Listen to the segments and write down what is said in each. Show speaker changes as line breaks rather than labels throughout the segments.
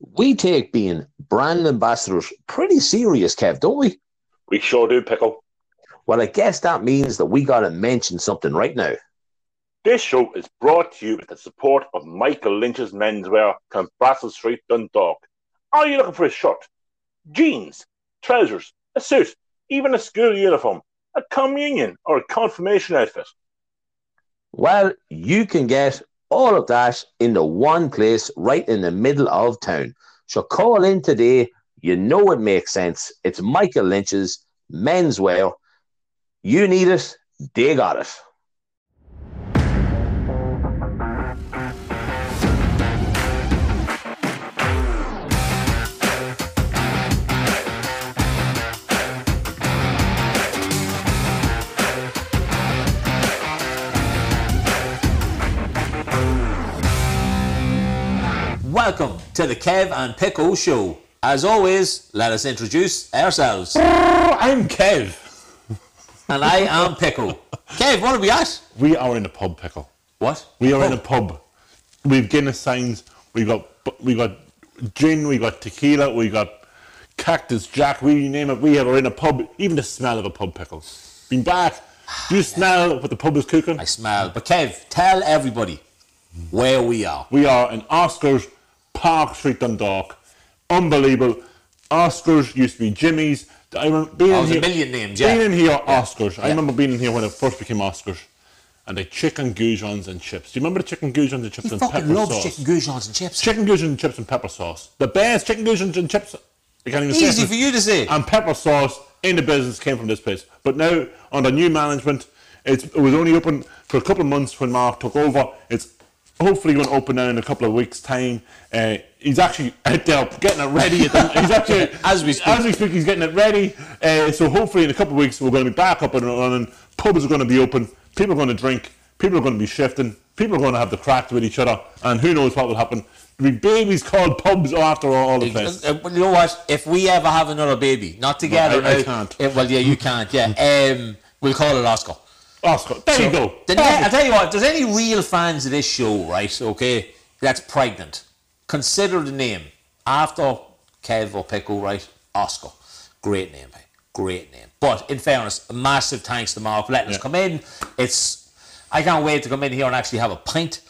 We take being brand ambassadors pretty serious, Kev, don't we?
We sure do, Pickle.
Well, I guess that means that we got to mention something right now.
This show is brought to you with the support of Michael Lynch's Menswear, Clonbrassil Street, Dundalk. Are you looking for a shirt, jeans, trousers, a suit, even a school uniform, a communion, or a confirmation outfit?
Well, you can get all of that in the one place right in the middle of town. So call in today. You know it makes sense. It's Michael Lynch's menswear. You need it, they got it. Welcome to the Kev and Pickle Show. As always, let us introduce ourselves.
I'm Kev.
And I am Pickle. Kev, what are we at?
We are in a pub, Pickle.
What?
We are in
Oh,
a pub. We've Guinness signs. We got we got gin. We got tequila. We got Cactus Jack. We name it. We are in a pub. Even the smell of a pub, Pickle. Been back. Do you smell what the pub is cooking?
I smell. But Kev, tell everybody where we are.
We are in Oscars, Park Street, Dundalk. Unbelievable. Oscars used to be Jimmy's. I remember being
Oh,
in
there's a
here.
million names, yeah.
Being in here, Oscars. I remember being in here when it first became Oscars. And they chicken goujons and chips. Do you remember the chicken goujons and chips
He
and
fucking
pepper
loves
sauce?
chicken goujons and chips.
Chicken goujons and chips and pepper sauce. The best chicken goujons and chips. I can't even say
Easy
it.
for you to say.
And pepper sauce in the business came from this place. But now, under new management, it's, it was only open for a couple of months when Mark took over. It's hopefully going to open now in a couple of weeks' time. Uh, he's actually out there getting it ready. He's actually
As we speak.
As we speak, he's getting it ready. Uh, so hopefully, in a couple of weeks, we're going to be back up and running. Pubs are going to be open. People are going to drink. People are going to be shifting. People are going to have the cracks with each other. And who knows what will happen. There'll babies called pubs after all the place.
Uh, you know what? If we ever have another baby, not together
I- I can't.
Eh, well, yeah, you can't. Yeah. Um, we'll call it Oscar.
Oscar, there you go.
The ne- I tell you what, if there's any real fans of this show, right? Okay, that's pregnant. Consider the name after Kev or Pickle, right? Oscar. Great name, mate. Great name. But in fairness, a massive thanks to Mark for letting us come in. It's I can't wait to come in here and actually have a pint,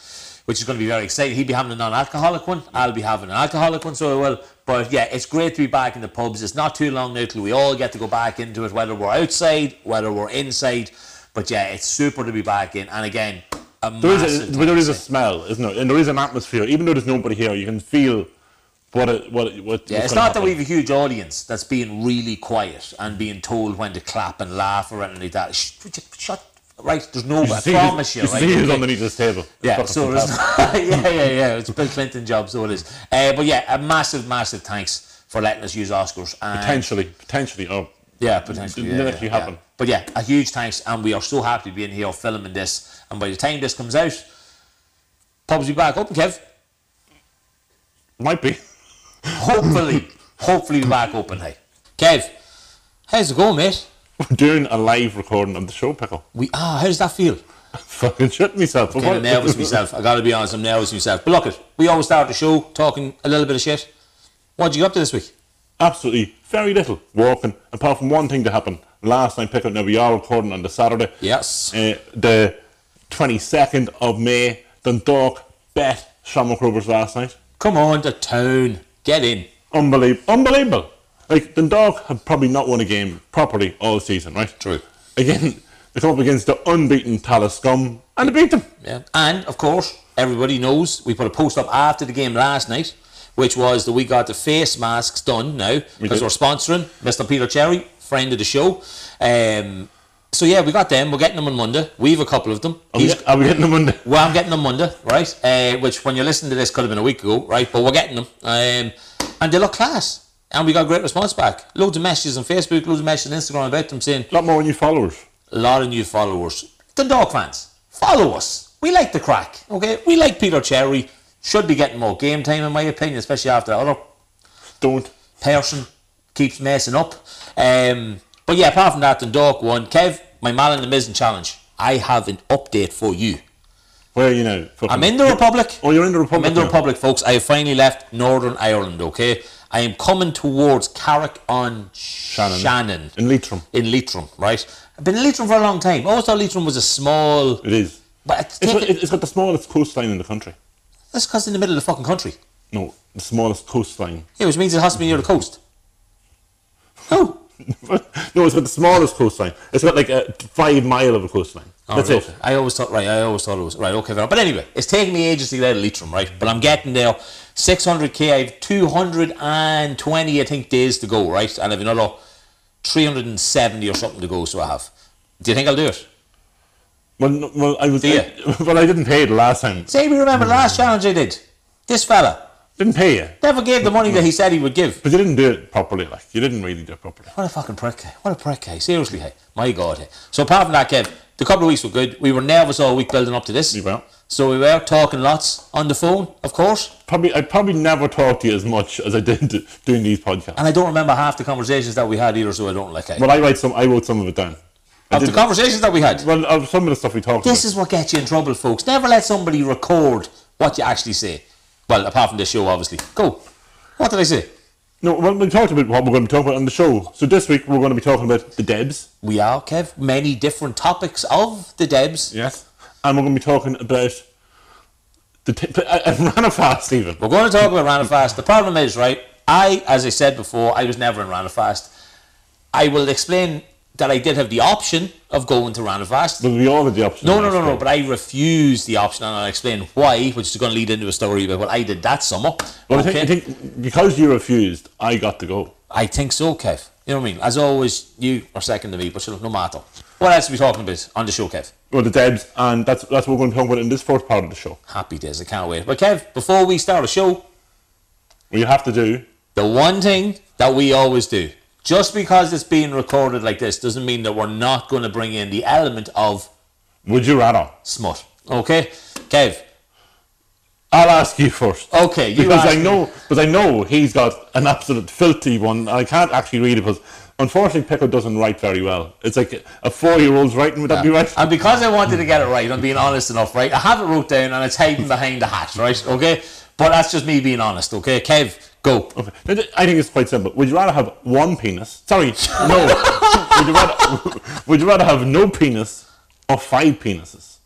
which is going to be very exciting. He'll be having a non-alcoholic one. I'll be having an alcoholic one, so I will. But yeah, it's great to be back in the pubs. It's not too long now till we all get to go back into it, whether we're outside, whether we're inside. But yeah, it's super to be back in. And again, a
There is, a, but there is a smell, isn't there? And there is an atmosphere. Even though there's nobody here, you can feel what it, what it, what.
Yeah, it's not that we have a huge audience that's being really quiet and being told when to clap and laugh or anything like that. You shut. Right, there's no.
You
I promise you.
you
right?
see underneath this table.
Yeah, so there's yeah, yeah, yeah. It's Bill Clinton job, so it is. Uh, but yeah, a massive, massive thanks for letting us use Oscars. And
potentially, potentially. Oh,
yeah, potentially.
Didn't
yeah,
actually
yeah,
happen.
yeah. But yeah, a huge thanks, and we are so happy to be in here filming this. And by the time this comes out, pubs will be back open, Kev.
might be.
Hopefully, hopefully back open. Hey, Kev, how's it going, mate?
We're doing a live recording of the show, Pickle.
We ah, how does that feel?
Fucking shit myself.
Of nervous myself. I gotta be honest, I'm nervous myself. But look, it we always start the show talking a little bit of shit. What'd you get up to this week?
Absolutely very little walking, apart from one thing that happened last night, Pickle. Now we are recording on the Saturday.
Yes.
Uh, the 22nd of May, Dundalk bet Shamrock Rovers last night.
Come on to town. Get in.
Unbelievable. Unbelievable. Like, Dundalk have probably not won a game properly all season, right?
True.
Again, they come up against the unbeaten Talascum and they beat them.
Yeah. And of course, everybody knows we put a post up after the game last night, which was that we got the face masks done now because
did.
we're sponsoring Mr. Peter Cherry, friend of the show. Um, so yeah, we got them. We're getting them on Monday. We've a couple of them.
Are we, are we getting them Monday?
Well, I'm getting them Monday, right? Uh, which, when you're listening to this, could have been a week ago, right? But we're getting them, um, and they look class. And we got great response back. Loads of messages on Facebook, loads of messages on Instagram about them saying
A lot more new followers.
a lot of new followers. The dog fans, follow us. We like the crack, okay? We like Peter Cherry. Should be getting more game time, in my opinion, especially after that other
Don't.
person keeps messing up. Um, but yeah, apart from that, the Dundalk won. Kev, my man in the Mizen challenge. I have an update for you.
Where are you now? Fucking-
I'm in the Republic.
Oh, you're in the Republic.
I'm in the
now.
Republic, folks. I have finally left Northern Ireland, okay? I am coming towards Carrick on
Shannon.
Shannon.
In Leitrim.
in Leitrim, right? I've been in Leitrim for a long time. I always thought Leitrim was a small.
It is.
But it's,
It's got, it's got the smallest coastline in the country.
That's because in the middle of the fucking country.
No, the smallest coastline.
Yeah, which means it has to be near the coast. No.
no, it's got the smallest coastline. It's got like a five mile of a coastline. Oh, that's
Oh,
it.
I always thought, right, I always thought it was, right, okay, fair enough. But anyway, it's taking me ages to get out of Leitrim, right? But I'm getting there. 600k, I have 220, I think, days to go, right? And I have another 370 or something to go, so I have. Do you think I'll do it?
Well, no, well, I was.
Do you?
I, well, I didn't pay the last time.
Say, we remember the last challenge I did. This fella
Didn't pay you,
never gave the money that he said he would give.
but you didn't do it properly. Like you didn't really do it properly.
What a fucking prick. hey. What a prick. hey. Seriously, hey. My God. hey. So apart from that, Kev, the couple of weeks were good. We were nervous all week building up to this.
You were.
So we were talking lots on the phone, of course.
Probably, I probably never talked to you as much as I did doing these podcasts.
And I don't remember half the conversations that we had either, so I don't like it.
Well, I write some. I wrote some of it down.
Of the conversations that we had.
Well, of some of the stuff we talked
This
about.
is what gets you in trouble, folks. Never let somebody record what you actually say. Well, apart from this show, obviously. Go. What did I say?
No, well, we talked about what we're going to be talking about on the show. So this week we're going to be talking about the Debs.
We are, Kev. Many different topics of the Debs.
Yes. And we're going to be talking about the t- I, I ran a fast even.
We're going to talk about Ranafast. The problem is, right, I, as I said before, I was never in Ranafast. I will explain that I did have the option of going to Ranafast.
But we all had the option.
No, no, no, no, but I refused the option and I'll explain why, which is going to lead into a story about what I did that summer.
Well,
okay?
I, think, I think because you refused, I got to go.
I think so, Kev. You know what I mean? As always, you are second to me, but no matter. What else are we talking about on the show, Kev?
Well, the Debs, and that's that's what we're going to talk about in this first part of the show.
Happy days, I can't wait. But Kev, before we start the show,
you have to do.
the one thing that we always do, just because it's being recorded like this, doesn't mean that we're not going to bring in the element of
Would you rather?
smut. Okay? Kev,
I'll ask you first.
okay, you
because I know, because I know he's got an absolute filthy one. I can't actually read it because, unfortunately, Pickle doesn't write very well. It's like a four-year-old's writing. Would that be right?
And because I wanted to get it right, I'm being honest enough, right? I have it wrote down and it's hiding behind the hat, right? Okay? But that's just me being honest, okay? Kev, go.
Okay. I think it's quite simple. Would you rather have one penis? Sorry, no. would you rather? Would you rather have no penis or five penises?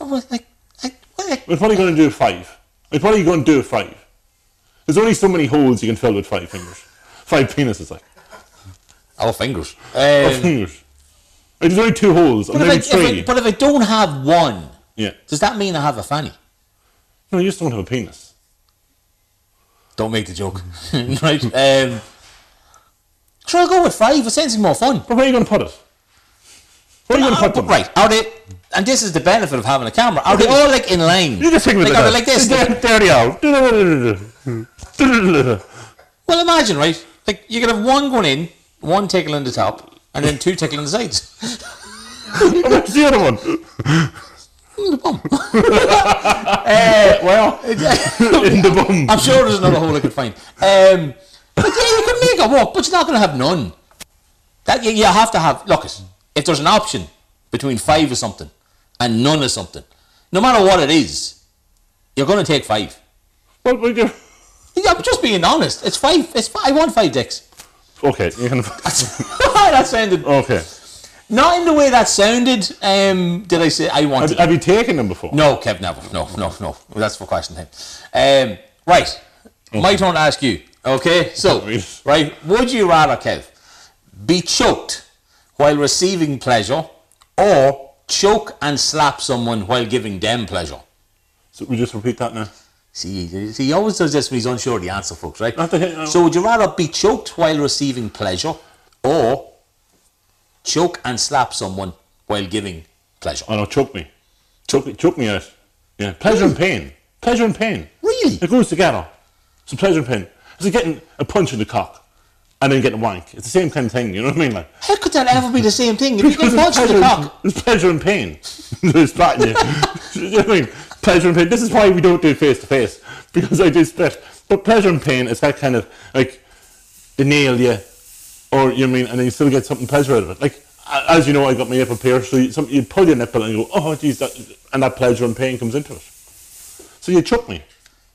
Oh, well, Like, like, like,
We're probably going to do five. We're probably going to do five. There's only so many holes you can fill with five fingers. Five penises, like.
our fingers.
Or
Um,
fingers. There's only two holes, or
but, if I,
maybe
if I,
three.
but if I don't have one,
yeah.
does that mean I have a fanny?
No, you just don't have a penis.
Don't make the joke. right? Um, sure, I'll go with five. It sounds more fun.
But where are you going to put it? Where are you going to put them?
right, are they? And this is the benefit of having a camera. Are they all like in line?
You just think it
like, are they
like
like this?
There, there they are.
Well, imagine, right? Like you could have one going in, one tickling the top, and then two tickling the sides.
Where's the other one?
The bum.
Well, in the bum.
I'm sure there's another hole I could find. Um, but yeah, you can make it work, but you're not going to have none. That you, you have to have. Look, if there's an option between five or something and none or something, no matter what it is, you're going to take five.
Well, we you
Yeah, I'm just being honest. It's five. It's fi- I want five dicks.
Okay, you can.
that sounded
Okay.
Not in the way that sounded. Um, did I say I
Have,
wanted?
have you taken them before?
No, Kev, never. No, no, no. That's for question him. Um, right. My turn to ask you. Okay, so,
Right.
would you rather, Kev, be choked while receiving pleasure or choke and slap someone while giving them pleasure?
So we just repeat that now.
See, see, he always does this when he's unsure of the answer, folks, right? So, would you rather be choked while receiving pleasure or choke and slap someone while giving pleasure?
Oh no, choke me. Choke me, choke me out. Yeah, pleasure and pain. Pleasure and pain.
Really?
It goes together. So pleasure and pain. It's like getting a punch in the cock and then getting a wank. It's the same kind of thing, you know what I mean? Like,
How could that ever be the same thing? If you get punched in the
pleasure,
cock,
There's pleasure and pain. There's splatting you. you know what I mean? Pleasure and pain. This is why we don't do face to face because I do split. But pleasure and pain is that kind of like they nail you, or you know what I mean, and then you still get something pleasure out of it. Like as you know, I got my nipple pierced, so you, some, you pull your nipple and you go, oh, geez, that, and that pleasure and pain comes into it. So you choke me.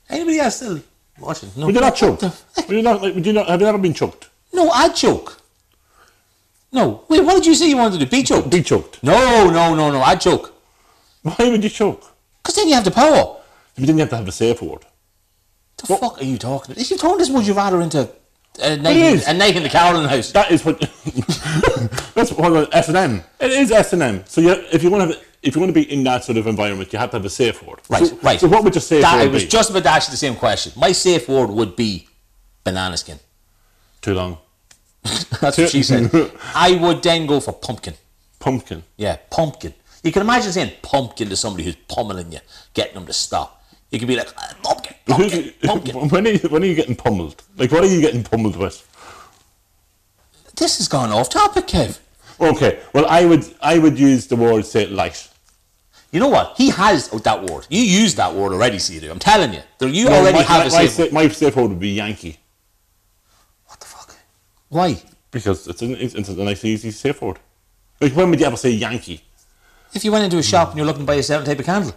Anybody else still watching? No.
Would you not choke? Would you not, like, would you not, have you ever been choked?
No, I'd choke. No. Wait, what did you say you wanted to do? Be choked?
Be choked.
No, no, no, no. I'd choke.
Why would you choke?
Because then you have the power.
You didn't have to have the safe word.
The fuck are you talking about? If you turned this would you rather into a night,
is.
a night in the Carolyn house.
That is what. that's what S and M. It is S and M. So you, if you want to, have, if you want to be in that sort of environment, you have to have a safe word.
Right,
So,
right.
So what would your safe
That, I
word
was
be?
just about to ask you the same question. My safe word would be banana skin.
Too long.
That's what she said. I would then go for pumpkin.
Pumpkin.
Yeah, pumpkin. You can imagine saying pumpkin to somebody who's pummeling you, getting them to stop. You could be like, "Ah, pumpkin.
when, are you, when are you getting pummeled? Like, what are you getting pummeled with?
This has gone off topic, Kev.
Okay, well, I would I would use the word say light.
You know what? He has that word. You use that word already, see I'm telling you. You
No,
already
my,
have
my,
a
my,
safe
sa- my safe word would be Yankee
What the fuck? Why?
because it's, an, it's, it's a nice easy safe word. Like, when would you ever say Yankee?
If you went into a shop and you're looking to buy a certain type of candle.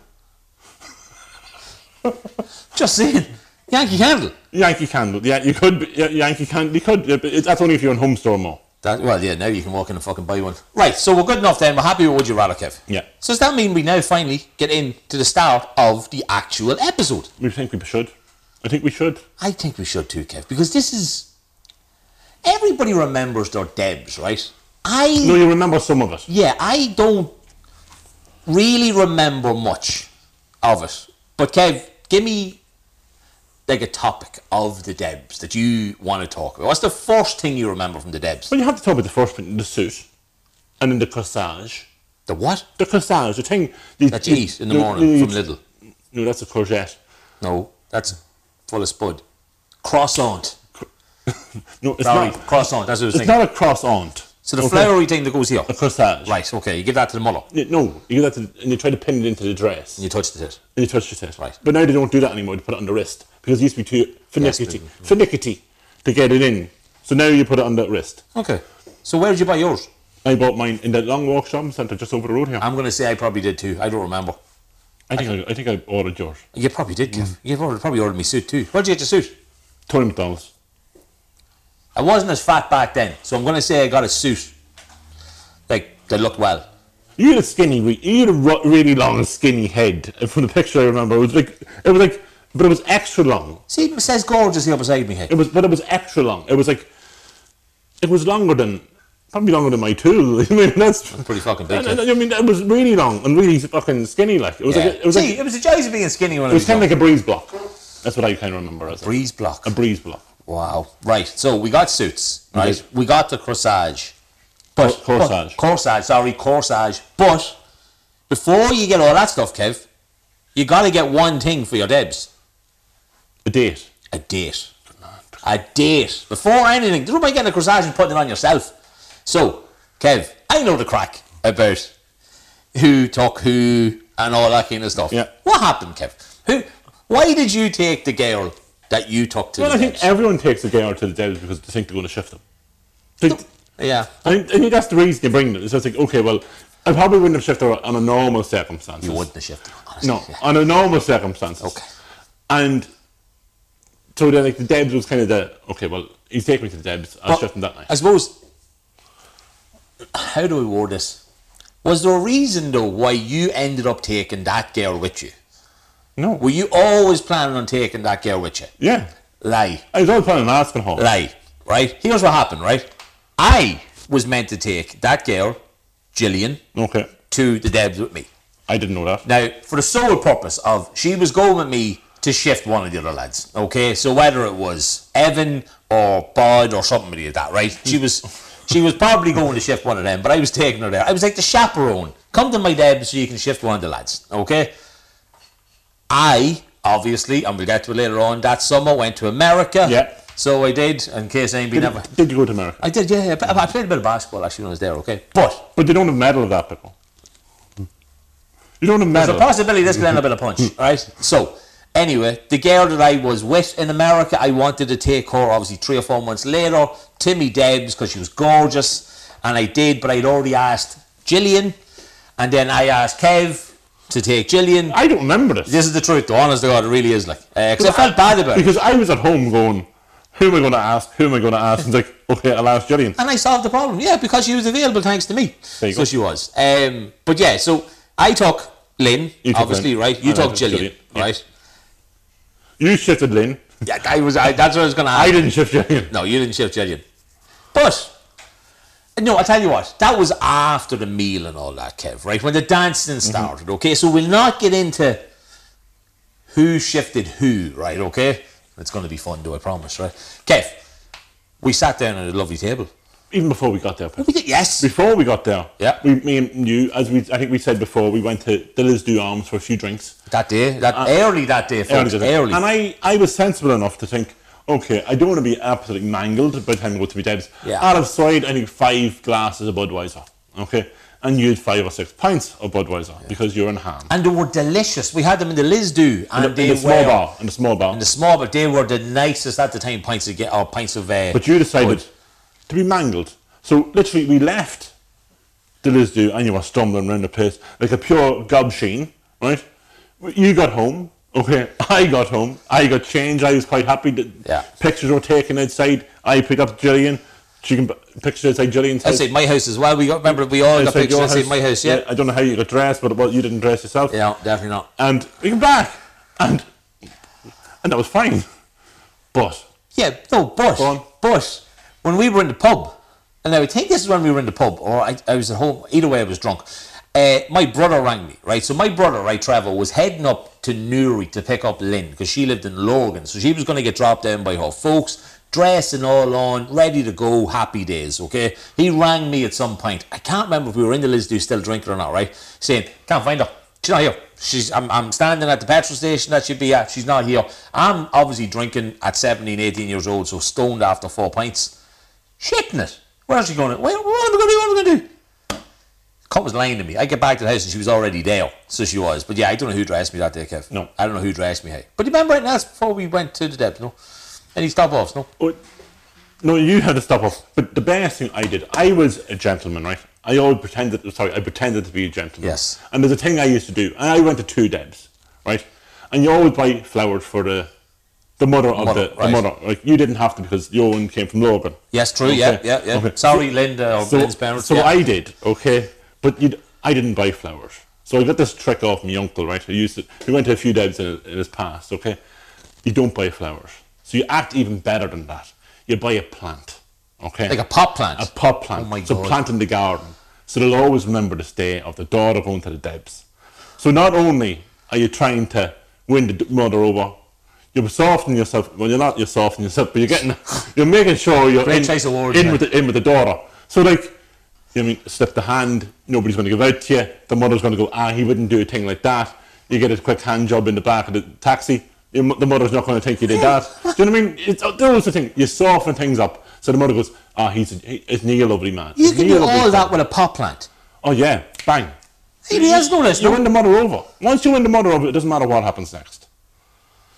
Just saying. Yankee candle.
Yankee candle. Yeah, you could. Be, yeah, Yankee candle. You could. yeah, but it, that's only if you're in home store more.
That, well, yeah, now you can walk in and fucking buy one. Right, so we're good enough then. We're happy with Would You Rather, Kev.
Yeah.
So does that mean we now finally get into the start of the actual episode?
We think we should. I think we should.
I think we should too, Kev, because this is. Everybody remembers their Debs, right? I.
No, you remember some of it.
Yeah, I don't really remember much of it. But Kev, give me like a topic of the Debs that you want to talk about. What's the first thing you remember from the Debs?
Well, you have to talk about the first thing, the suit, and then the corsage.
The what?
The corsage, the thing. You,
That you eat in the morning
you-
from Lidl.
No, that's a courgette.
No, that's full of spud. Croissant.
No, it's
Sorry,
not.
croissant. That's what I was
It's
thinking.
not a cross aunt.
So the
okay?
floury thing that goes here.
A corsage.
Right, okay, you give that to the mullah.
Yeah, No, you get that to, and you try to pin it into the dress.
And you touch the tit.
And you touch the tit.
Right.
But now they don't do that anymore. They put it on the wrist because it used to be too finicky,
but-
finicky to get it in. So now you put it on that wrist.
Okay. So where did you buy yours?
I bought mine in the Long Walk Shopping Centre just over the road here.
I'm going to say I probably did too. I don't remember.
I think I, I think I ordered yours.
You probably did,
Mm.
Kev. You ordered, probably ordered me suit too. Where'd you get your suit?
Tony McDonald's.
I wasn't as fat back then, so I'm going to say I got a suit. Like, that looked well.
You had a skinny, you had a really long, skinny head. Uh, from the picture I remember, it was like it was like, but it was extra long.
See, it says gorgeous here beside me here.
It was, but it was extra long. It was like, it was longer than, probably longer than my tool. I mean, that's
Pretty fucking big.
I, I mean, it was really long and really fucking skinny. Like it was
Yeah.
like it was
See,
like
it was the joys of being skinny when
it was kind of like a breeze block. That's what I kind of remember as a,
breeze block.
a breeze block.
Wow. Right. So we got suits, right?
Okay.
We got the corsage. But,
corsage.
but- corsage, sorry, corsage. But before you get all that stuff, Kev, you got to get one thing for your Debs
A date.
a date. A date. Before anything. Don't mind getting a corsage and putting it on yourself. So, Kev, I know the crack about who took who and all that kind of stuff.
Yeah.
What happened, Kev? Who? Why did you take the girl that you took to
Well, I think everyone takes a girl to the Debs because they think they're going to shift them. Think,
yeah.
I, think, I think that's the reason you bring them. So it's like, okay, well, I probably wouldn't have shifted on a normal circumstance.
You wouldn't have shifted. Honestly.
No,
Yeah.
on a normal circumstances.
Okay.
And so then, like, the Debs was kind of the, okay, well, he's taking me to the Debs. I'll
But
shift him that night.
I suppose. How do we word this? Was there a reason though why you ended up taking that girl with you?
No.
Were you always planning on taking that girl with you?
yeah.
Lie,
I was always planning on asking her.
lie. Right? Here's what happened. Right? I was meant to take that girl, Gillian,
Okay.
to the Debs with me.
I didn't know that.
Now, for the sole purpose of she was going with me to shift one of the other lads. Okay, so whether it was Evan or Bud or something like that, right? She was she was probably going to shift one of them, but I was taking her there. I was like the chaperone. Come to my deb so you can shift one of the lads. Okay. I obviously, and we'll get to it later on. That summer went to America.
Yeah.
So I did, in case anybody
Did,
never.
did you go to America?
I did, yeah. yeah. I played a bit of basketball actually when I was there. Okay, but
But they don't have medal of that, people. You don't have
There's
medal.
a possibility this could end up in a punch, hmm. right? So, anyway, the girl that I was with in America, I wanted to take her obviously three or four months later, Timmy Debs, because she was gorgeous. and I did, but I'd already asked Gillian, and then I asked Kev to take Gillian.
I don't remember this.
This is the truth, though. Honest to God, it really is like because I felt bad about it,
Because I was at home going, who am I going to ask? Who am I going to ask? And like, okay, I'll ask Gillian.
and I solved the problem. Yeah, because she was available thanks to me.
There you
so
go.
she was. Um, but yeah, so I took Lynn,
You
obviously,
Lynn.
right? You
And I
took
took
Gillian,
Gillian, yeah.
right?
You shifted Lynn.
Yeah, I was. I, that's what I was going to ask.
I didn't shift Gillian.
No, you didn't shift Gillian. But no, I tell you what, that was after the meal and all that, Kev. Right when the dancing mm-hmm. started. Okay, so we'll not get into who shifted who. Right? Okay, it's going to be fun, do I promise. Right, Kev. We sat down at a lovely table.
Even before we got there.
We did, yes.
Before we got there,
Yeah.
we, me and you, as we, I think we said before, we went to the Lisdoo Arms for a few drinks.
That day, that uh, early that day, folks.
Early,
Early.
And I, I was sensible enough to think, okay, I don't want to be absolutely mangled by the time I go to my dad's.
Yeah.
Out of sight, I need five glasses of Budweiser. Okay. And you had five or six pints of Budweiser because you're in hand.
and they were delicious. We had them in the Lisdoo, and
in, the,
they
in the small
were
bar. In the small bar.
in the small, but they were the nicest at the time. Pints to get or pints of. Uh,
But you decided
Bud.
to be mangled. So literally, we left the Lisdoo and you were stumbling around the place like a pure gobsheen, right? You got home, okay? I got home. I got changed. I was quite happy. That
Yeah.
Pictures were taken outside. I picked up Gillian. She can pictures outside Gillian's house.
Outside my house as well. We got remember we all got
outside
pictures
your
outside my house. Yeah.
I don't know how you got dressed, but well, you didn't dress yourself.
yeah, definitely not.
And we came back, and and that was fine. But
Yeah, no, but
on.
but when we were in the pub, and I would think this is when we were in the pub, or I, I was at home. Either way, I was drunk. Uh, my brother rang me, right? So my brother, right, Trevor, was heading up to Newry to pick up Lynn because she lived in Lurgan, so she was going to get dropped down by her folks, dressed and all on, ready to go, happy days. Okay, he rang me at some point. I can't remember if we were in the Lisdoo still drinking or not, right? Saying, can't find her. She's not here. She's. I'm, I'm standing at the petrol station that she'd be at. She's not here. I'm obviously drinking at 17, 18 years old, so stoned after four pints. Shitting it. Where's she going? Where, what am I going to do? What am I going to do? Cunt was lying to me. I get back to the house and she was already there. So she was. But yeah, I don't know who dressed me that day, Kev.
No.
I don't know who dressed me, hey. But you remember right now, that's before we went to the depth, no? Any stop offs, no?
Oh, no, you had to stop off. But the best thing I did, I was a gentleman, right? I always pretended. Sorry, I pretended to be a gentleman.
Yes.
And there's a thing I used to do, and I went to two Debs, right? And you always buy flowers for the the mother of
Mother,
the,
right.
the mother. Like you didn't have to because your one came from Lurgan.
Yes, true, yeah,
Okay,
yeah, yeah.
okay.
Sorry, Linda or
So,
Lynn's parents.
so
yeah.
I did, okay, but you, I didn't buy flowers. So I got this trick off my uncle, right? Who used to. He went to a few Debs in, in his past, okay. You don't buy flowers, so you act even better than that. You buy a plant, okay.
Like a pot plant.
A pot plant.
Oh my
so
God.
plant in the garden. So they'll always remember this day of the daughter going to the Debs. So not only are you trying to win the mother over, you're softening yourself. Well, you're not. You're softening yourself, but you're getting. You're making sure you're
Great
in,
choice
in with the, in with the daughter. So like, you mean slip the hand. Nobody's going to give out to you. The mother's going to go. Ah, he wouldn't do a thing like that. You get a quick hand job in the back of the taxi. Your The mother's not going to think you did that. Do you know what I mean? It's, those are the things. You soften things up. So the mother goes, ah, he's a, he, isn't he a lovely man?
you
Isn't
can do all that
fellow?"
with a pot plant.
Oh yeah, bang.
He has no less,
You win the mother over. Once you win the mother over, it doesn't matter what happens next.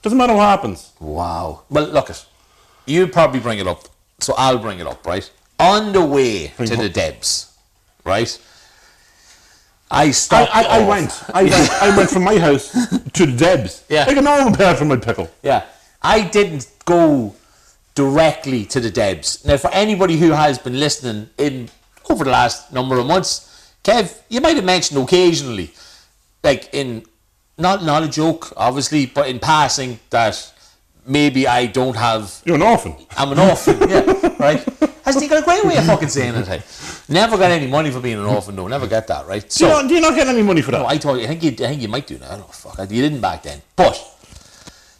Doesn't matter what happens.
Wow. Well, look it. You probably bring it up, so I'll bring it up, right? On the way to the. Debs, right? I
I,
stopped.
I, I
off.
went. I went. I went from my house to the Debs.
Yeah.
Like a normal person would pickle.
Yeah. I didn't go directly to the Debs. Now, for anybody who has been listening in over the last number of months, Kev, you might have mentioned occasionally, like in not not a joke, obviously, but in passing that maybe I don't have
You're an orphan.
I'm an orphan, yeah, right? Has he got a great way of fucking saying it? Hey? Never got any money for being an orphan, though. Never get that, right?
Do
So,
you, not, do you not get any money for that?
no, I thought, I think you, I think you might do now. I don't fuck, you didn't back then. But,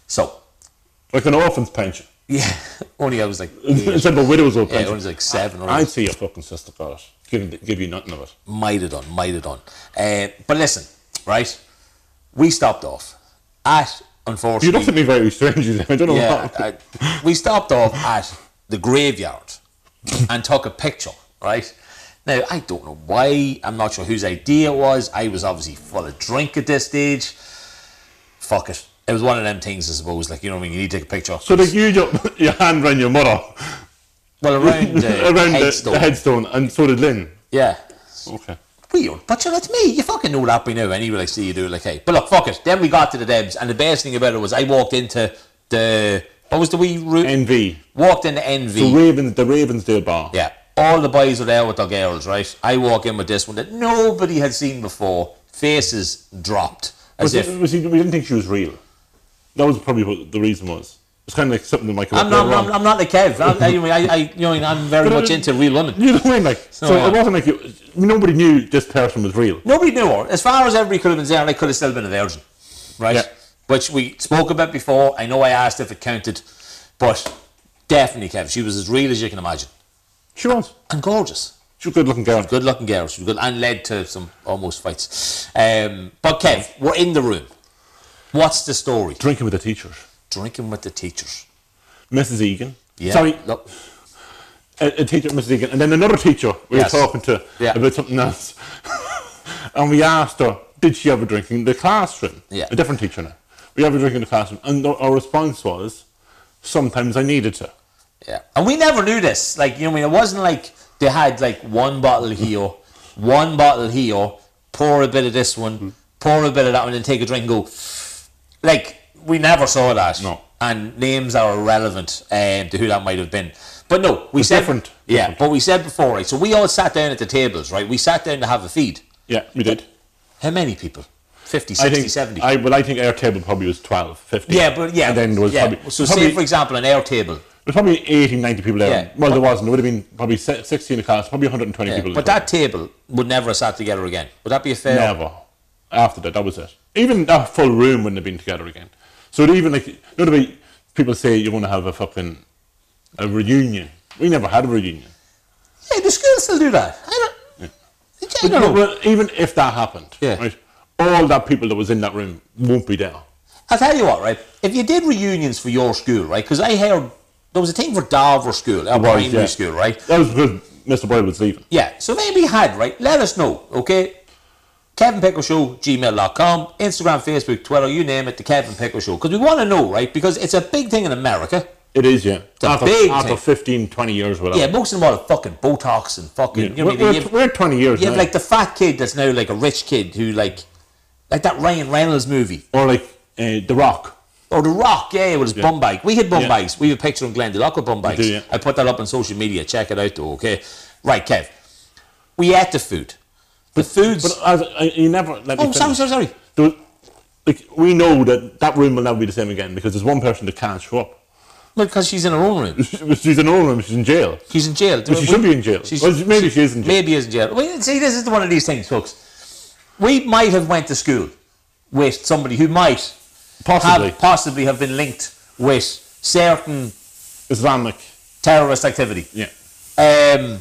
so,
Like an orphan's pension.
yeah, only I was like.
Instead of a widow's old
yeah, I
pension.
was like seven or
I'd say your fucking sister got it. Give, give you nothing of it.
Might have done, might have done. Uh, but listen, right? We stopped off at, unfortunately.
You looked at me very strangely. I don't know
Yeah,
what.
I, we stopped off at the graveyard and took a picture, right? Now, I don't know why, I'm not sure whose idea it was. I was obviously full of drink at this stage. Fuck it. It was one of them things, I suppose, like, you know what I mean? You need to take a picture.
So like you, ju- your hand around your mother,
Well, around the
around the,
headstone.
the headstone, and so did Lynn.
Yeah.
Okay.
Weird. But know, it's me. You fucking know that by now anyway. Like, see you do it like, hey. But look, fuck it. Then we got to the Debs, and the best thing about it was I walked into the. What was the wee route?
NV.
walked into NV.
The Ravens, the Ravensdale bar.
Yeah. All the boys are there with their girls, right? I walk in with this one that nobody had seen before. Faces dropped. As
Was
if.
it, was he, we didn't think she was real. That was probably what the reason was. It's kind of like something that might come
I'm
up
not, I'm. I'm not like Kev. I, I, I, I, you know, I'm very much into real women.
You know what I mean? Like, so,
uh,
it wasn't like you, nobody knew this person was real.
Nobody knew her. As far as everybody could have been there, they could have still been a virgin. Right?
Yeah.
Which we spoke about before. I know I asked if it counted, but definitely, Kev. She was as real as you can imagine.
She was.
And gorgeous.
She was a good looking girl.
Good looking girl. She was good and led to some almost fights. Um, but Kev, we're in the room. What's the story?
Drinking with the teachers.
Drinking with the teachers.
Mrs. Egan.
Yeah.
Sorry,
Look,
a, a teacher, Mrs. Egan. And then another teacher we
Yes.
were talking to
Yeah.
about something else. and we asked her, did she ever drink in the classroom?
Yeah.
A different teacher now. We ever drink in the classroom? And our- our response was, sometimes I needed to.
Yeah. And we never knew this. Like, you know, I mean, it wasn't like they had like one bottle here, one bottle here, pour a bit of this one, pour a bit of that one, and take a drink and go. Like, we never saw that.
No.
And names are irrelevant um, to who that might have been. But no, we
It's
said.
different.
Yeah,
Different.
but we said before, right? So we all sat down at the tables, right? We sat down to have a feed.
Yeah, we did.
How many people? 50,
I think,
70?
I, well, I think our table probably was 12, 15.
yeah, but yeah.
And then there was
yeah.
probably,
so,
probably,
say, for example, an air table.
there was probably 80, 90 people there.
Yeah.
Well, there wasn't. There would have been probably se- 60 in the class, probably 120
Yeah,
people.
but that table would never have sat together again. Would that be a fair?
Never. After that, that was it. Even that full room wouldn't have been together again. So even like, you know people say you want to have a fucking a reunion. We never had a reunion.
Yeah, the school still do that. I don't. I don't know.
well, even if that happened,
Yeah.
right, all that people that was in that room won't be there.
I'll tell you what, right? If you did reunions for your school, right? Because I heard there was a thing for Dover School, our primary
yeah.
school, right?
That was because Mr. Boyle was leaving.
Yeah. So maybe had, right? Let us know, okay? Kevin Pickle Show, gmail.com, Instagram, Facebook, Twitter, you name it, the Kevin Pickle Show. Because we want to know, right? Because it's a big thing in America.
It is, yeah.
a
after,
big
after
thing.
15, 20 years, whatever.
Yeah, most of them are fucking Botox and fucking.
Yeah.
You know,
we're,
I mean?
we're,
have-
we're 20 years
you have like the fat kid that's now like a rich kid who like, like that Ryan Reynolds movie.
or like uh, The Rock.
Or The Rock, yeah, with his bum bike. We had bum
Yeah.
bikes. We have a picture of Glenn Lock with bum bikes.
do, yeah.
I put that up on social media. Check it out, though, okay? Right, Kev. We ate the food. The food's.
But as, I, you never let me
oh, sorry, sorry, sorry.
Was- like, we know that that room will never be the same again because there's one person that can't show up.
Well, because she's in her own room.
She's in her own room, she's in jail.
She's in jail.
Well, she should be in jail. Well, maybe she is in jail.
Maybe is in jail. Well, see, this is one of these things, folks. We might have went to school with somebody who might
Possibly.
have possibly have been linked with certain
Islamic.
terrorist activity.
Yeah.
Um,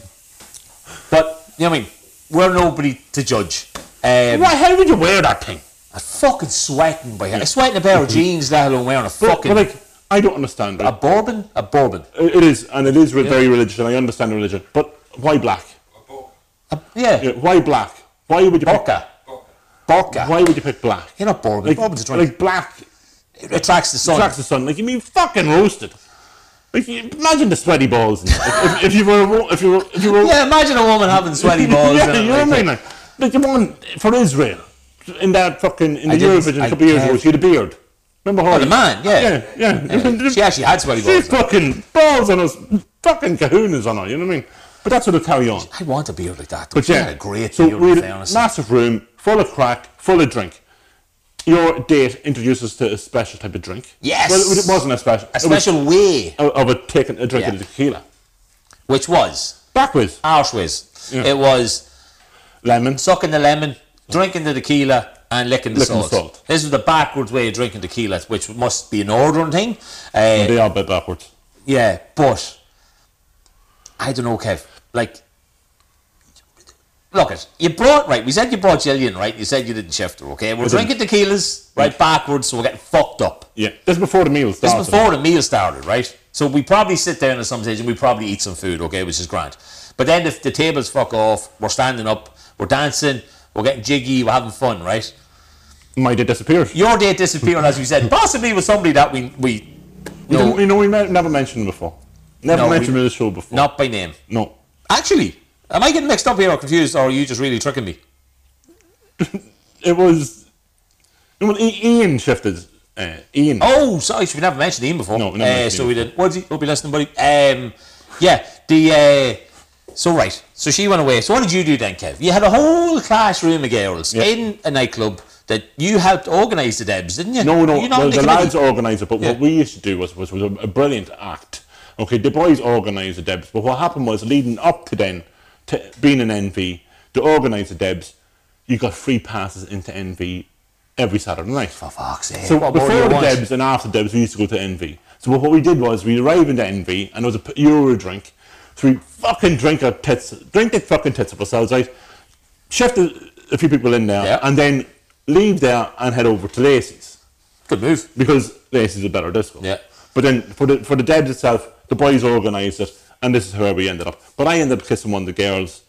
but you know what I mean. We're nobody to judge. Um,
Why, how would you wear that thing?
I'm fucking sweating by I'm sweating a pair of jeans, let alone wearing a
But,
fucking
but like, I don't understand.
That.
A
bourbon, a bourbon.
It is, and it is re- very religious, and I understand the religion. But why black?
A, yeah,
Yeah, why black? Why would you pick?
vodka, vodka.
Why would you pick black?
You're not bourbon.
Like,
Bourbon's a drink.
like black
it attracts the sun.
attracts the sun. Like you mean fucking roasted. Like you, imagine the sweaty balls. And, if, if you were, a if you were, if you were,
yeah, imagine a woman having sweaty balls.
yeah, you uh, know what I mean? Like, like the one for Israel in that fucking in the Eurovision a couple of years ago. She had a beard. Remember her?
Oh, the man, yeah.
yeah, yeah.
She actually had sweaty
She had
balls.
fucking balls on us, fucking kahunas on her. You know what I mean? But that's what it carry on.
I want a beard like that. Though.
But
She
yeah,
had a great
so
beard.
we
in
had a
fairness.
massive room full of crack, full of drink. Your date introduces us to a special type of drink.
Yes.
Well, it wasn't a special.
a special way,
of a taking a drink
Yeah.
of tequila.
which was
Backwards,
arseways.
Yeah.
It was
lemon.
sucking the lemon, drinking the tequila, and licking the,
Licking the
salt.
salt.
This is the backwards way of drinking tequila, which must be an ordering thing. Uh,
They are a bit backwards.
yeah, but I don't know, Kev. Like, look it. You brought right. We said you brought Jillian, right? You said you didn't shift her. Okay, we're drinking tequilas right backwards, so we're getting fucked up.
Yeah, this is before the meal
This
started.
is before the meal started, right? So we probably sit down at some stage and we probably eat some food, okay, which is grand. But then if the tables fuck off, we're standing up, we're dancing, we're getting jiggy, we're having fun, right?
My day disappeared.
Your date disappeared, as we said, possibly with somebody that we we
You,
know.
know, you know, we never mentioned him before. Never
No,
mentioned
we-
him in the show before.
Not by name.
No.
Actually, am I getting mixed up here or confused, or are you just really tricking me?
It was. when Ian shifted. Uh, Ian.
Oh, sorry, we never mentioned Ian before.
No, we never
uh, So
Ian
we did. What's he? Hope you listening, buddy. Um, yeah, the. Uh, so right, so she went away. So what did you do then, Kev? You had a whole classroom of girls
Yeah.
in a nightclub that you helped organise the Debs, didn't you?
No, no,
You
well, the
committee?
lads organised it, but
Yeah.
what we used to do was, was, was a, a brilliant act. Okay, the boys organised the Debs, but what happened was leading up to then, to being an NV, to organise the Debs, you got free passes into NV every Saturday night.
For fuck's sake.
So
what
before the
want?
Debs and after Debs, we used to go to NV. So what we did was we arrived into NV and there was a p- Euro drink. So we fucking drink our tits, drink the fucking tits of ourselves, right? Shift a, a few people in there
Yeah.
and then leave there and head over to Lacey's
Good move.
because Lacey's a better disco.
Yeah.
But then for the for the Debs itself, the boys organised it and this is where we ended up. But I ended up kissing one of the girls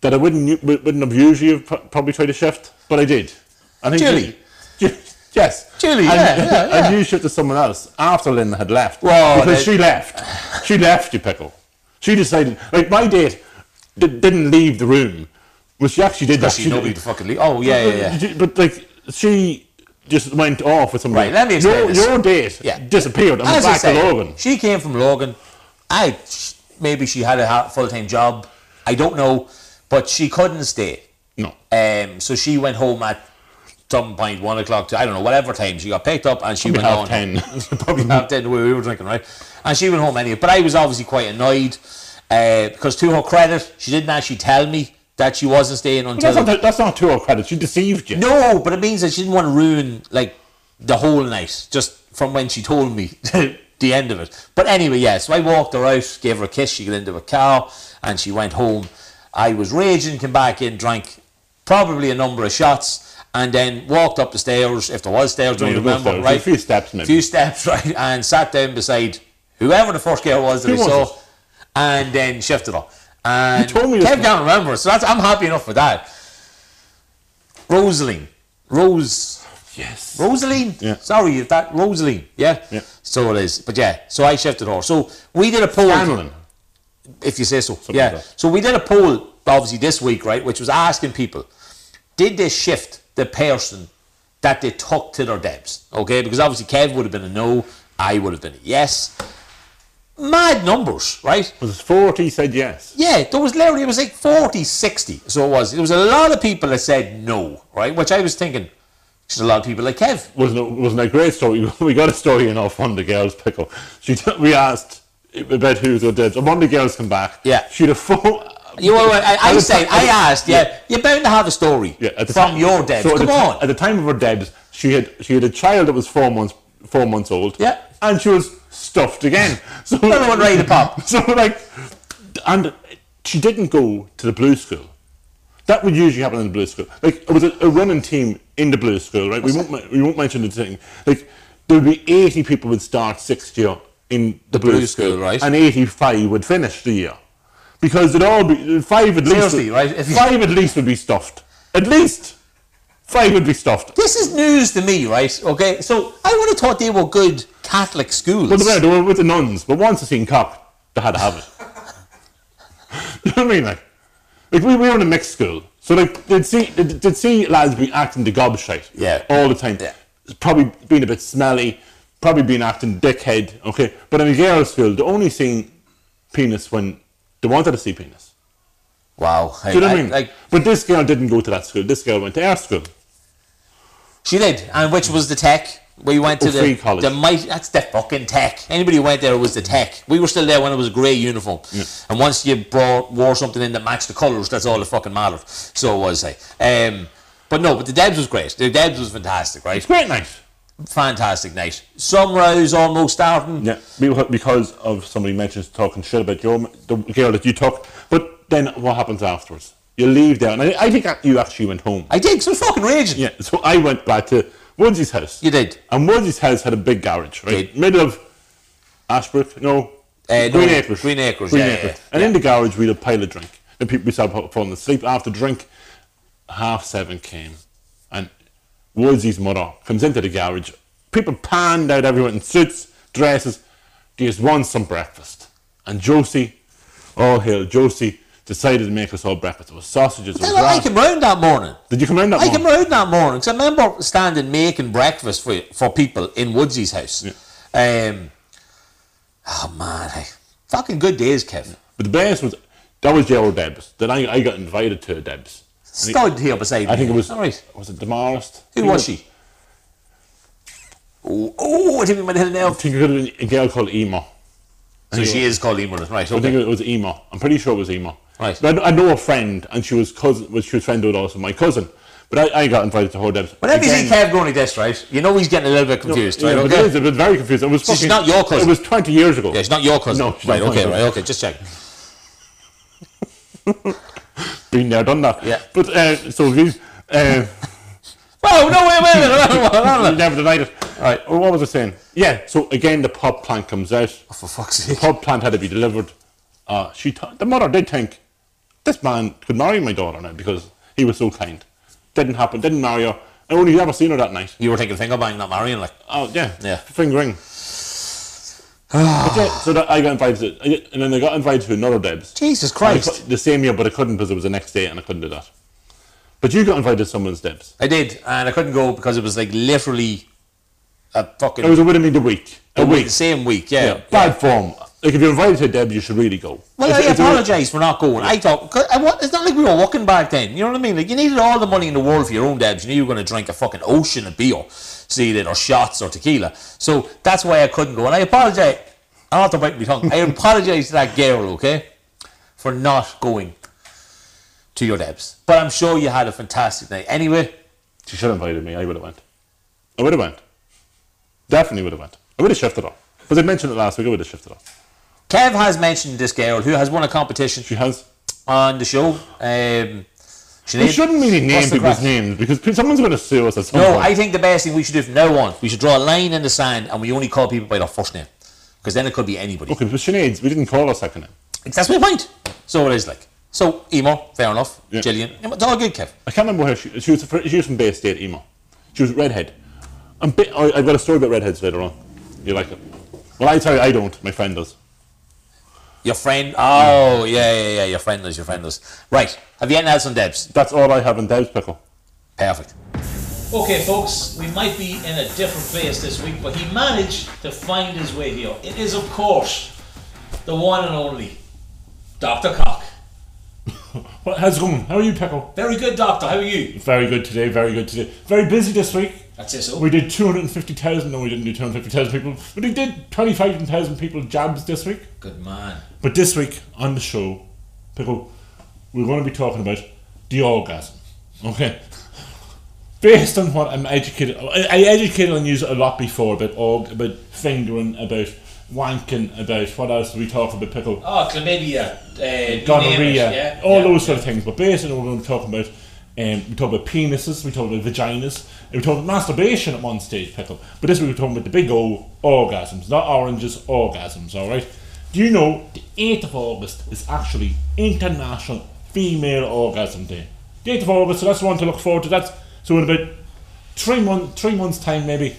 that I wouldn't wouldn't have usually have probably tried to shift, but I did. I think
Julie?
Ju- Yes.
Julie,
and,
yeah, yeah, yeah.
And you shifted someone else after Lynn had left.
Well,
because
they-
she left. She left, you pickle. She decided, like, my date di- didn't leave the room. Well, she actually did that.
She nobody to fucking leave. Oh, yeah, yeah, yeah.
But, like, she just went off with somebody.
Right, let me explain
Your,
this.
your date
Yeah.
disappeared and
As I
back to
say,
Lurgan.
she came from Lurgan. I maybe she had a full time job. I don't know, but she couldn't stay.
No.
Um, so she went home at some point, one o'clock to I don't know whatever time she got picked up, and she
Probably
went
half
on
10.
probably half ten the way we were drinking, right? And she went home anyway. But I was obviously quite annoyed uh, because, to her credit, she didn't actually tell me that she wasn't staying until
That's not, that's not to her credit. She deceived you.
no, but it means that she didn't want to ruin like the whole night just from when she told me the end of it. But anyway, yeah, so I walked her out, gave her a kiss, she got into a car, and she went home. I was raging, came back in, drank probably a number of shots, and then walked up the stairs, if there was stairs, don't remember,
stairs.
right?
A few steps, maybe.
A few steps, right? And sat down beside whoever the first girl was that
Who
I
was
saw,
it?
and then shifted her. And
told me
Kev can't remember, so that's, I'm happy enough with that. Rosaline. Rose.
Yes.
Rosaline?
Yeah.
Sorry, if that Rosaline. Yeah?
Yeah.
So it is. But yeah, so I shifted her. So we did a poll.
Scanlon.
If you say so. yeah.
like
so we did a poll, obviously, this week, right, which was asking people, did they shift the person that they took to their debs? Okay, because obviously Kev would have been a no, I would have been a yes. Mad numbers, right?
Was 40 said yes?
Yeah, there was literally, it was like 40, 60. So it was. There was a lot of people that said no, right? Which I was thinking, there's a lot of people like Kev.
Wasn't it, wasn't a great story? We got a story in off one of the girls' pickle. She t- we asked about who's the dead. And one of the girls come back.
Yeah.
She'd have phone.
You were, I, I
the
said, I asked, yeah, you're bound to have a story
Yeah, at the
from
ti-
your debs.
so
Come
the
on.
At the time of her debs, she had she had a child that was four months four months old.
Yeah.
And she was stuffed again. So
Another one ready to pop.
So like, and she didn't go to the blue school. That would usually happen in the blue school. Like it was a, a running team in the blue school, right? We won't we won't mention the thing. Like there would be eighty people would start sixth year in the, blue,
blue
school,
school, right.
And eighty five would finish the year. Because it'd all be five at least.
Seriously,
would-
right? If
Five at least would be stuffed. At least five would be stuffed.
This is news to me, right? Okay, so I would have thought they were good Catholic schools.
Well, they were, they were with the nuns, but once they seen cock, they had to have it. you know what I mean? Like, like we, we were in a mixed school, so like they'd see they'd, they'd see lads be acting the gobshite,
Yeah.
all the time.
Yeah.
Probably being a bit smelly, probably being acting dickhead. Okay, but in a girls' school, they're only seen penis when they wanted to see penis.
Wow.
Do you know what I
I-
mean?
Like,
but this girl didn't go to that school. This girl went to our school.
she did, and which was the tech. We went to the
college.
the might. That's the fucking tech. Anybody who went there was the tech. We were still there when it was a grey uniform, and once you brought wore something in that matched the colours, that's all that fucking mattered. So it was I. Um, but no, but the Debs was great. The Debs was fantastic, right?
It's Great night.
Fantastic night. Sunrise almost starting.
Yeah, because of somebody mentions talking shit about your the girl that you took. But then what happens afterwards? You leave there, and I, I think you actually went home.
I did. was fucking raging.
Yeah, so I went back to Woodsy's house.
You did.
And Woodsy's house had a big garage, right?
Did.
Middle of Ashbrook, no,
Uh, no,
Green Acres.
Green Acres, yeah, yeah, yeah.
And in the garage, we had a pile of drink. And people started falling asleep. After drink, half seven came, and Woodsy's mother comes into the garage. People panned out everyone in suits, dresses. Do you just want some breakfast? And Josie, all hail Josie, decided to make us all breakfast. It was sausages. It was
I came round that morning.
Did you come round that
I
morning?
I came round that morning 'cause I remember standing making breakfast for for people in Woodsy's house. Um, oh man, hey, fucking good days, Kevin.
But the best was that was your Debs. Then I, I got invited to Debs.
Stood here beside me.
I think it was
all right.
was it Demarest?
Who was she? Oh, oh, I think we might now.
I think it could have been a girl called Emo.
So she is called Emer, right?
I think it was Emo. I'm pretty sure it was Emo.
Right.
But I, I know a friend, and she was cousin. Was she was friend with also my cousin. But I, I got invited to her Debs.
Whenever you see Kev going like this, right, you know he's getting a little bit confused,
Yeah,
right?
but
Okay.
it is, it was very confusing. It was
So she's not your cousin?
It was 20 years ago.
Yeah, she's not your cousin.
No, she's
right, okay, right, okay, just check.
Been there, done that.
Yeah.
But uh, so these, uh,
Oh, no, wait,
you
wait.
never denied it.
Right.
Oh, what was I saying? Yeah. So again, the pub plant comes out.
Oh, for fuck's sake.
The pub plant had to be delivered. Uh, she, th- the mother did think this man could marry my daughter now because he was so kind. Didn't happen. Didn't marry her. I only ever seen her that night.
You were thinking finger bang, not marrying, like.
Oh yeah,
Yeah.
fingering. Yeah, so that I got invited, to, and then I got invited to another Debs.
Jesus Christ.
the same year, but I couldn't because it was the next day, and I couldn't do that. But you got invited to someone's Debs.
I did, and I couldn't go because it was like literally a fucking.
It was a winning me the week. A
the
week.
Same week, yeah.
Yeah, bad form. Like if you're invited to a Debs, you should really go.
Well,
It's-
I apologise for not going. I thought, 'cause I, it's not like we were walking back then. You know what I mean? Like, you needed all the money in the world for your own debs. You knew you were going to drink a fucking ocean of beer, see did, or shots or tequila. So that's why I couldn't go. And I apologise. I'll have to bite my tongue. I apologise to that girl, okay, for not going to your debs. But I'm sure you had a fantastic night. Anyway,
She should have invited me. I would have went. I would have went. Definitely would have went. I would have shifted her. Because I mentioned it last week. I would have shifted her.
Kev has mentioned this girl who has won a competition
She has.
on the show. Um,
We shouldn't really name people's names because someone's going to sue us at some
No,
point.
I think the best thing we should do from now on, we should draw a line in the sand and we only call people by their first name. Because then it could be anybody.
Okay, but Sinead's, we didn't call her second name.
That's my point. So it is like. So, Emo, fair enough.
Yeah.
Gillian, it's all good, Kev.
I can't remember where she, she was. She was from Bay State, emo. She was redhead. I'm bit, I, I've got a story about redheads later on. You like it? Well, I tell you, I don't. My friend does.
Your friend, oh, yeah, yeah, yeah, your friend does, your friend does. Right, have you anything else on Debs?
That's all I have in Deb's pickle.
Perfect.
Okay, folks, we might be in a different place this week, but he managed to find his way here. It is, of course, the one and only Dr. Cock.
What, how's it going? How are you, pickle?
Very good, Doctor. How are you?
Very good today. Very good today. Very busy this week.
That's it, so.
We did 250,000. No, we didn't do 250,000 people. But we did 25,000 people jabs this week.
Good man.
But this week on the show, Pickle, we're going to be talking about the orgasm. Okay. Based on what I'm educated, I, I educated on you a lot before about org, about fingering, about wanking, about what else do we talk about, Pickle?
Oh, chlamydia, uh,
Gonorrhea,
yeah,
all
yeah,
those
yeah.
sort of things. But based on what we're going to talk about, um, we talk about penises, we talk about vaginas, and we talk about masturbation at one stage, Pickle. But this week we're talking about the big O orgasms, not oranges, orgasms, alright? Do you know the 8th of August is actually International Female Orgasm Day? The 8th of August, so that's one to look forward to. That's so in about three, month, three months' time, maybe.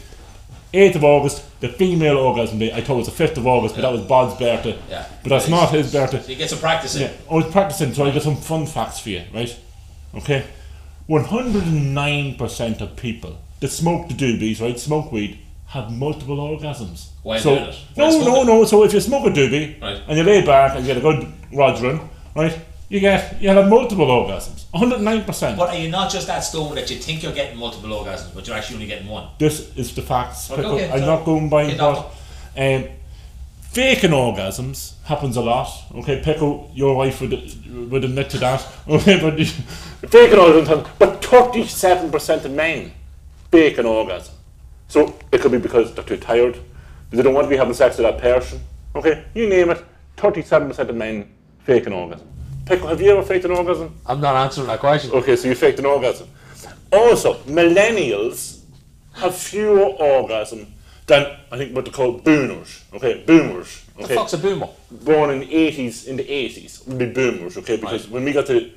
8th of August, the female orgasm day. I thought it was the 5th of August, but that was Bob's birthday.
Yeah.
But that's not his birthday.
So you get some practice in.
Yeah, I was practicing, so I got some fun facts for you, right? Okay. 109% of people that smoke the doobies, right, smoke weed, have multiple orgasms.
Why
so,
doing it?
No,
Why smoke
no, no. So if you smoke a doobie
Right.
and you lay back and you get a good rogering, right, you get you have multiple orgasms. 109%.
But are you not just that stoned that you think you're getting multiple orgasms, but you're actually only getting one?
This is the facts.
Okay, okay,
I'm not going by what. Um, faking orgasms happens a lot. Okay, Pickle, your wife would would admit to that. Okay, but faking orgasms, happen- but thirty-seven percent of men fake an orgasm. So it could be because they're too tired, they don't want to be having sex with that person. Okay, you name it. Thirty-seven percent of men fake an orgasm. Pickle, have you ever faked an orgasm?
I'm not answering that question.
Okay, so you faked an orgasm. Also, millennials have fewer orgasm than I think what they call boomers. Okay, boomers.
The fuck's a boomer?
born in the eighties, in the eighties, would be boomers. Okay, because when we got to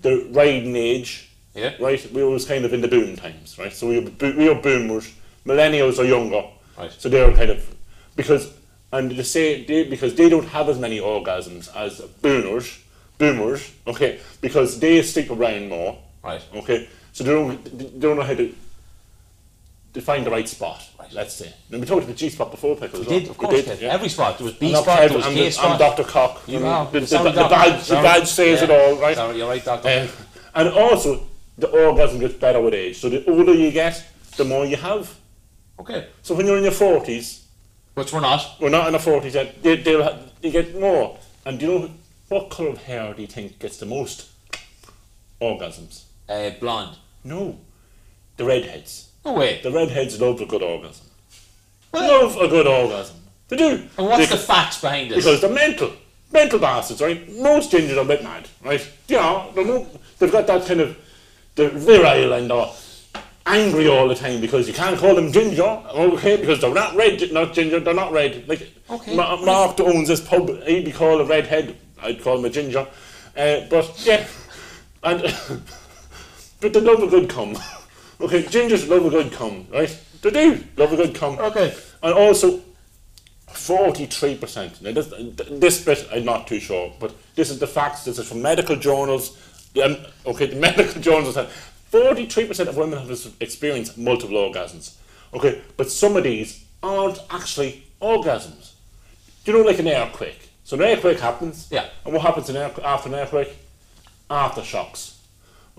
the riding age,
Yeah.
right, we was kind of in the boom times, right? So we were, we were boomers. Millennials are younger,
Right.
So they're kind of because and they say they, because they don't have as many orgasms as boomers, boomers, okay, because they stick around more,
Right.
okay, so they don't they don't know how to to find the right spot. Let's say. And we talked about G spot before, Pickle.
We did, of
We
course.
did, yeah.
Every spot. There was B spot, there was
I'm,
K
the- I'm. Dr. Cock.
You are.
the, the,
Sorry,
the,
doctor.
badge, the badge says it
Yeah.
all, right?
Sorry, you're right, doctor.
Um, and also, the orgasm gets better with age. So the older you get, the more you have.
okay.
So when you're in your 40s,
Which we're not.
we're not in our 40s yet, they, they'll you get more. And do you know what colour of hair do you think gets the most orgasms?
Uh, blonde.
No. The redheads.
No way.
The redheads love a good orgasm. Love a good orgasm. They do.
And what's
They-
the facts behind this?
Because they're mental. Mental bastards, right? Most gingers are a bit mad, right? You know, they've got that kind of, they're virile and they're angry all the time because you can't call them ginger, okay? Because they're not red, not ginger, they're not red. Like,
Okay.
Ma- Mark owns this pub, he'd be called a redhead, I'd call him a ginger. Uh, but, yeah, and, but they love a good cum. Okay, gingers love a good cum, right? They do love a good cum.
Okay.
And also, 43%. Now, this, this bit I'm not too sure, but this is the facts. This is from medical journals. Um, okay, the medical journals have 43% of women have experienced multiple orgasms. Okay, but some of these aren't actually orgasms. Do you know, like an earthquake? So an earthquake happens.
Yeah.
And what happens in air, after an earthquake? Aftershocks.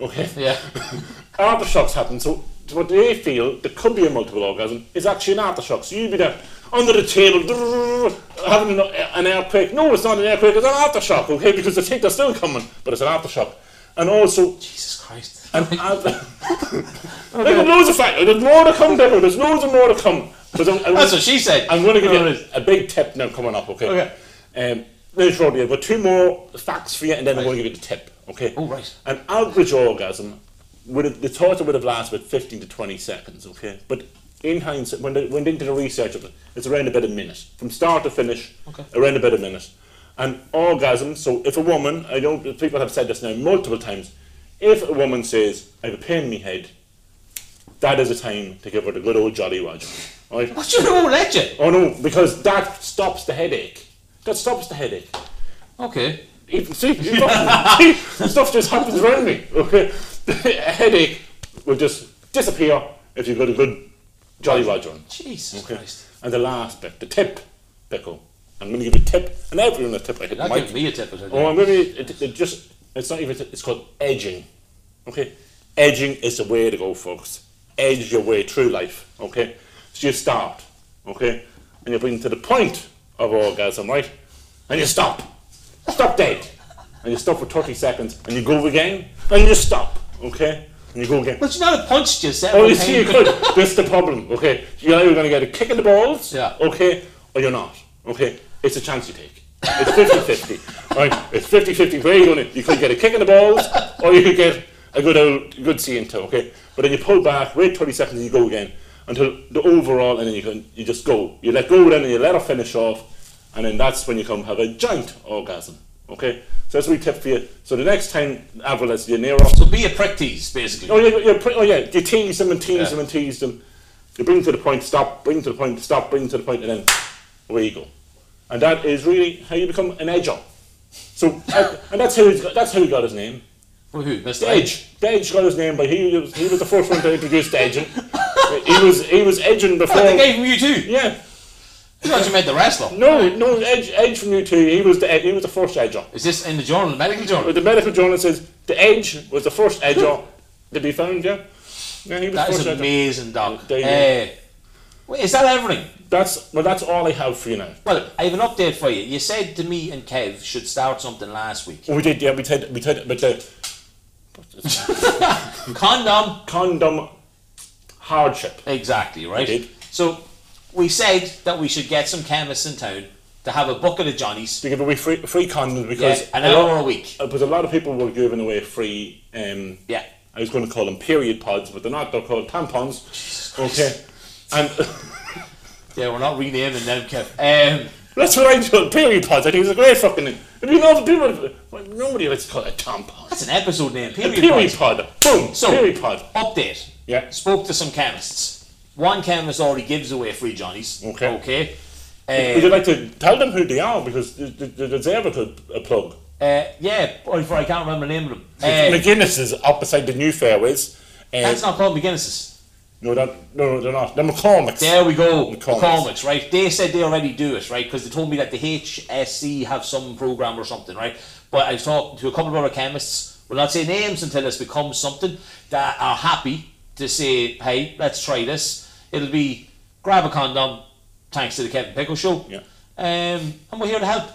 Okay.
Yeah.
aftershocks happen. So what they feel there could be a multiple orgasm is actually an aftershock. So you'd be there under the table having an, earthquake. No, it's not an earthquake. It's an aftershock. Okay, because they think they're still coming, but it's an aftershock. And also,
Jesus Christ.
and, and There's loads of facts. There's more to come, Deborah. There's loads and more to come. But I'm, I'm,
That's what she said.
I'm going to give
No,
you a big tip now coming up. Okay.
Okay.
Um, very shortly, got two more facts for you, and then I'm going to give you the tip. Okay.
Oh, right.
An average orgasm would have, the thought it would have lasted about 15 to 20 seconds. Okay. But in hindsight, when they went into the research of it, it's around about a minute from start to finish.
Okay.
Around about a minute. And orgasm. So if a woman, I know people have said this now multiple times. If a woman says, "I have a pain in my head," that is a time to give her the good old jolly roger. Right?
What you know, let you?
Oh no, because that stops the headache. That stops the headache.
Okay.
Even, see, stuff just happens around me. Okay, a headache will just disappear if you've got a good jolly roger on.
Jesus
Okay,
Christ.
and the last bit, the tip, pickle. I'm going to give you a tip, and everyone a tip. I hit the
Not
mic.
give me a tip. I
Oh, I'm going to. It, it just. It's not even. It's called edging. Okay, edging is the way to go, folks. Edge your way through life. Okay, so you start. Okay, and you bring to the point of orgasm, right? And you stop. Stop dead. And you stop for 30 seconds, and you go again, and you stop. Okay, and you go again.
But you know, the punch just said.
Oh, you see, you could. That's the problem. Okay, you're either going to get a kick in the balls.
Yeah.
Okay, or you're not. Okay, it's a chance you take. It's 50-50. right? It's 50-50. Where you going to? You could get a kick in the balls, or you could get a good old good see into. Okay, but then you pull back, wait 30 seconds, and you go again until the overall, and then you can you just go. You let go, then and you let her finish off, and then that's when you come have a giant orgasm. Okay, so that's we tip for you. So the next time Avril is you're near her,
So be a prick tease, basically.
Oh yeah, oh yeah. You tease them and tease
Yeah.
them and tease them. You bring to the point, stop. Bring to the point, stop. Bring to the point, and then away you go. And that is really how you become an edger. So, uh, and that's how he's got, that's how he got his name.
Well, who? Mr.
The Edge. Edge got his name but he was he was the first one to introduce the edging. he was he was edging before.
Oh, they gave him U2.
yeah.
You thought made the wrestler.
No, no, Edge, Edge from U2. He was the he was the first edger.
Is this in the journal, the medical journal?
The medical journal says the Edge was the first edger to be found. Yeah. Yeah, he was
That
the
is
first
amazing, Doc. Uh, wait, is that everything?
That's well. That's all I have for you now.
Well, I have an update for you. You said to me and Kev should start something last week.
We did, yeah. We did, we did, but the
Condom.
condom hardship.
Exactly, right?
We did.
So we said that we should get some chemists in town to have a bucket of Johnnies.
To give away free, free condoms
Yeah,
because
an
a
hour
lot,
a week.
uh, but a lot of people were giving away free. Um,
Yeah.
I was going to call them period pods, but they're not. They're called tampons. Okay, and
Yeah, we're not renaming them, Kev. Um,
that's what I call period pods. I think it's a great fucking. name. You know people, well, nobody likes to call it tampon.
that's an episode name.
A
Period.
period
pods.
pod. Boom.
So-
period pod.
Update.
Yeah.
Spoke to some chemists. One chemist already gives away free Johnnies.
Okay.
Okay.
Would you like to tell them who they are because they, deserve a, a plug?
Uh, yeah, if I can't remember the name of them. Uh,
McGuinness is up beside the new fairways. Uh,
that's not called McGuinness's.
no, that, no, no, they're not. They're McCormick's.
There we go,
McCormick's.
McCormick's, right? They said they already do it, right? Because they told me that the HSC have some program or something, right? But I was talking to a couple of other chemists. We'll not say names until this becomes something that are happy to say, "Hey, let's try this." It'll be grab a condom, thanks to the Kevin Pickle Show.
Yeah.
Um, and we're here to help.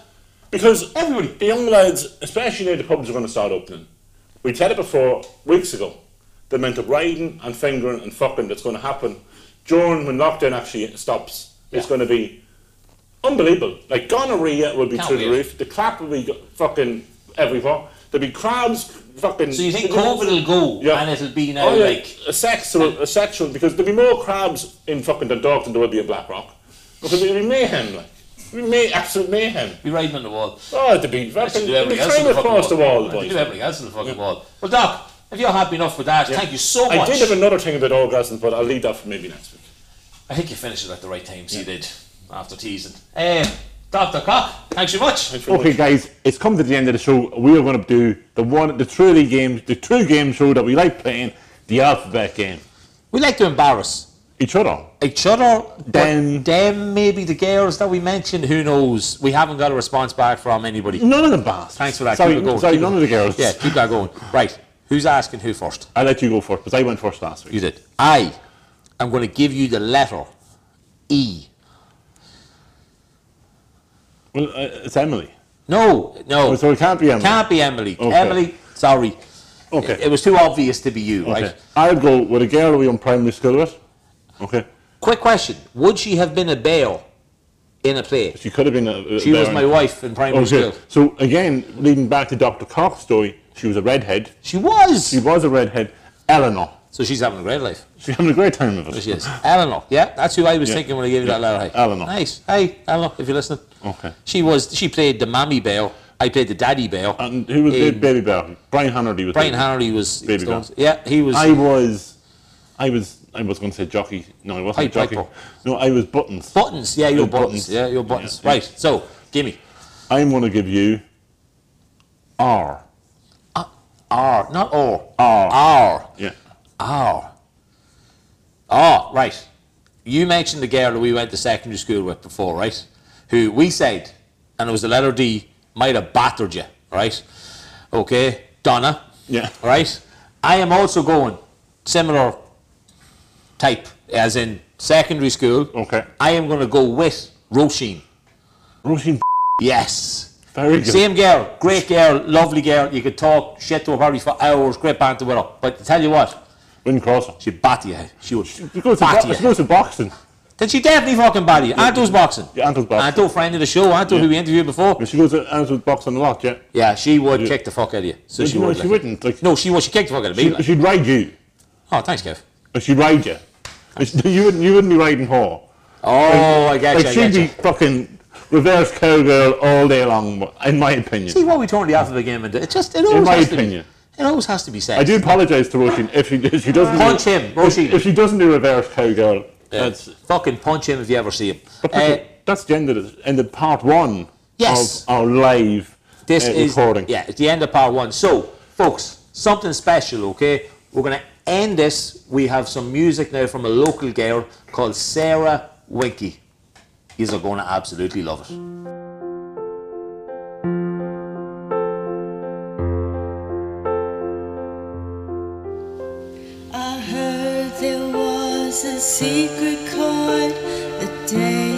Because
Everybody.
the young lads, especially now the pubs are going to start opening. We said it before weeks ago. The amount of riding and fingering and fucking that's going to happen during when lockdown actually stops. It's
Yeah.
going to be unbelievable. Like gonorrhea will be
Can't
through the roof. The clap will be fucking everywhere. There'll be crowds fucking.
So you think COVID will go
Yeah.
and it'll be now
Oh, yeah,
like
a sexual, a sexual, because there'll be more crabs in fucking Dundalk than there will be in Blackrock. Because it'll be mayhem, like. It'll be may- absolute mayhem.
be riding on the wall?
Oh, it'll be fucking, it'll be
everything else on the fucking
across the wall, boys.
do everything else on the fucking wall. Well, Doc, if you're happy enough with that, thank you so much.
I did have another thing about orgasms, but I'll leave that for maybe next week.
I think you finished it at the right time, so you did, after teasing. Um, Dr. Cock, thanks very much.
Thanks
Okay,
much.
guys, it's come to the end of the show. We are going to do the one, the truly game, the true game show that we like playing, the alphabet game.
We like to embarrass
Each other.
each other,
Them.
but them, maybe the girls that we mentioned, who knows? We haven't got a response back from anybody.
None of the bastards.
Thanks for that.
Sorry,
keep it going.
sorry
keep
none
it-
of the girls.
Yeah, keep that going. Right, who's asking who first?
I'll let you go first, because I went first last week.
You did. I am going to give you the letter E.
Well, uh, it's Emily.
No, no.
Oh, so it can't be Emily.
Can't be Emily.
Okay.
Emily, sorry.
Okay.
It, it was too obvious to be you,
okay.
right?
I'd go with a girl we in primary school with. Okay.
Quick question. Would she have been a bail in a play?
She could have been a. a
She was my wife in primary
Okay.
school.
So again, leading back to Dr. Cock's story, she was a redhead.
She was.
She was a redhead. Eleanor.
So she's having a great life.
She's having a great time with it.
She is. Eleanor. Yeah, that's who I was
Yeah.
thinking when I gave you that
Yeah.
letter. Hey.
Eleanor.
Nice. Hey, Eleanor, if you're listening.
Okay.
She was. She played the mammy bail. I played the daddy bail.
And who was
In-
Baby Bear? Brian Hannerty was.
Brian. Hanley was.
Baby Bell.
Yeah, he was.
I was, I was, I was going to say jockey. No, I wasn't jockey.
Piper.
No, I was buttons.
buttons. Yeah, your
Uh,
buttons.
buttons.
Yeah, your buttons.
Yeah.
Right. So, gimme.
I'm going to give you R.
R, not O.
R.
R.
Yeah.
R. Oh, right. You mentioned the girl that we went to secondary school with before, right? Who we said, and it was the letter D, might have battered you, right? Okay, Donna.
Yeah.
Right? I am also going similar type, as in secondary school.
Okay.
I am going to go with Roisin.
Roisin.
Yes.
Very good.
Same girl, great girl, lovely girl. You could talk shit to her probably for hours, great banter with her. But tell you what,
Wouldn't cross her.
she'd bat you. She would
She goes to,
bat
bo-
you.
she goes to boxing.
Then she definitely fucking bat you. Anto's boxing.
Yeah, Anto's boxing.
Anto, friend of the show. Anto, who we interviewed before.
She goes to Anne's boxing a lot, yeah.
Yeah, she would
Yeah.
kick the fuck out of you. So
But
she
know,
would.
she
like-
wouldn't. Like,
No, she would. She kicked the fuck out of me.
she,
like.
she'd ride you.
Oh, thanks, Kev.
She'd ride you. You wouldn't. You wouldn't be riding her.
Oh, I get
Like
you.
She'd be
you.
fucking reverse cowgirl all day long, in my opinion.
See what we turned the alphabet game into. It just, it always
In my opinion.
Be, it always has to be said.
I do apologise to Roisin if she if she doesn't
Punch
do,
him, Roisin.
If, if she doesn't do reverse cowgirl,
Yeah.
that's
Fucking punch him if you ever see him.
but
Uh,
that's the end of it. End of part one
Yes.
of our live
This
uh,
is
recording.
yeah, it's the end of part one. So, folks, something special, okay? We're gonna end this. We have some music now from a local girl called Sara Winky. You're gonna absolutely love it.
A secret chord that David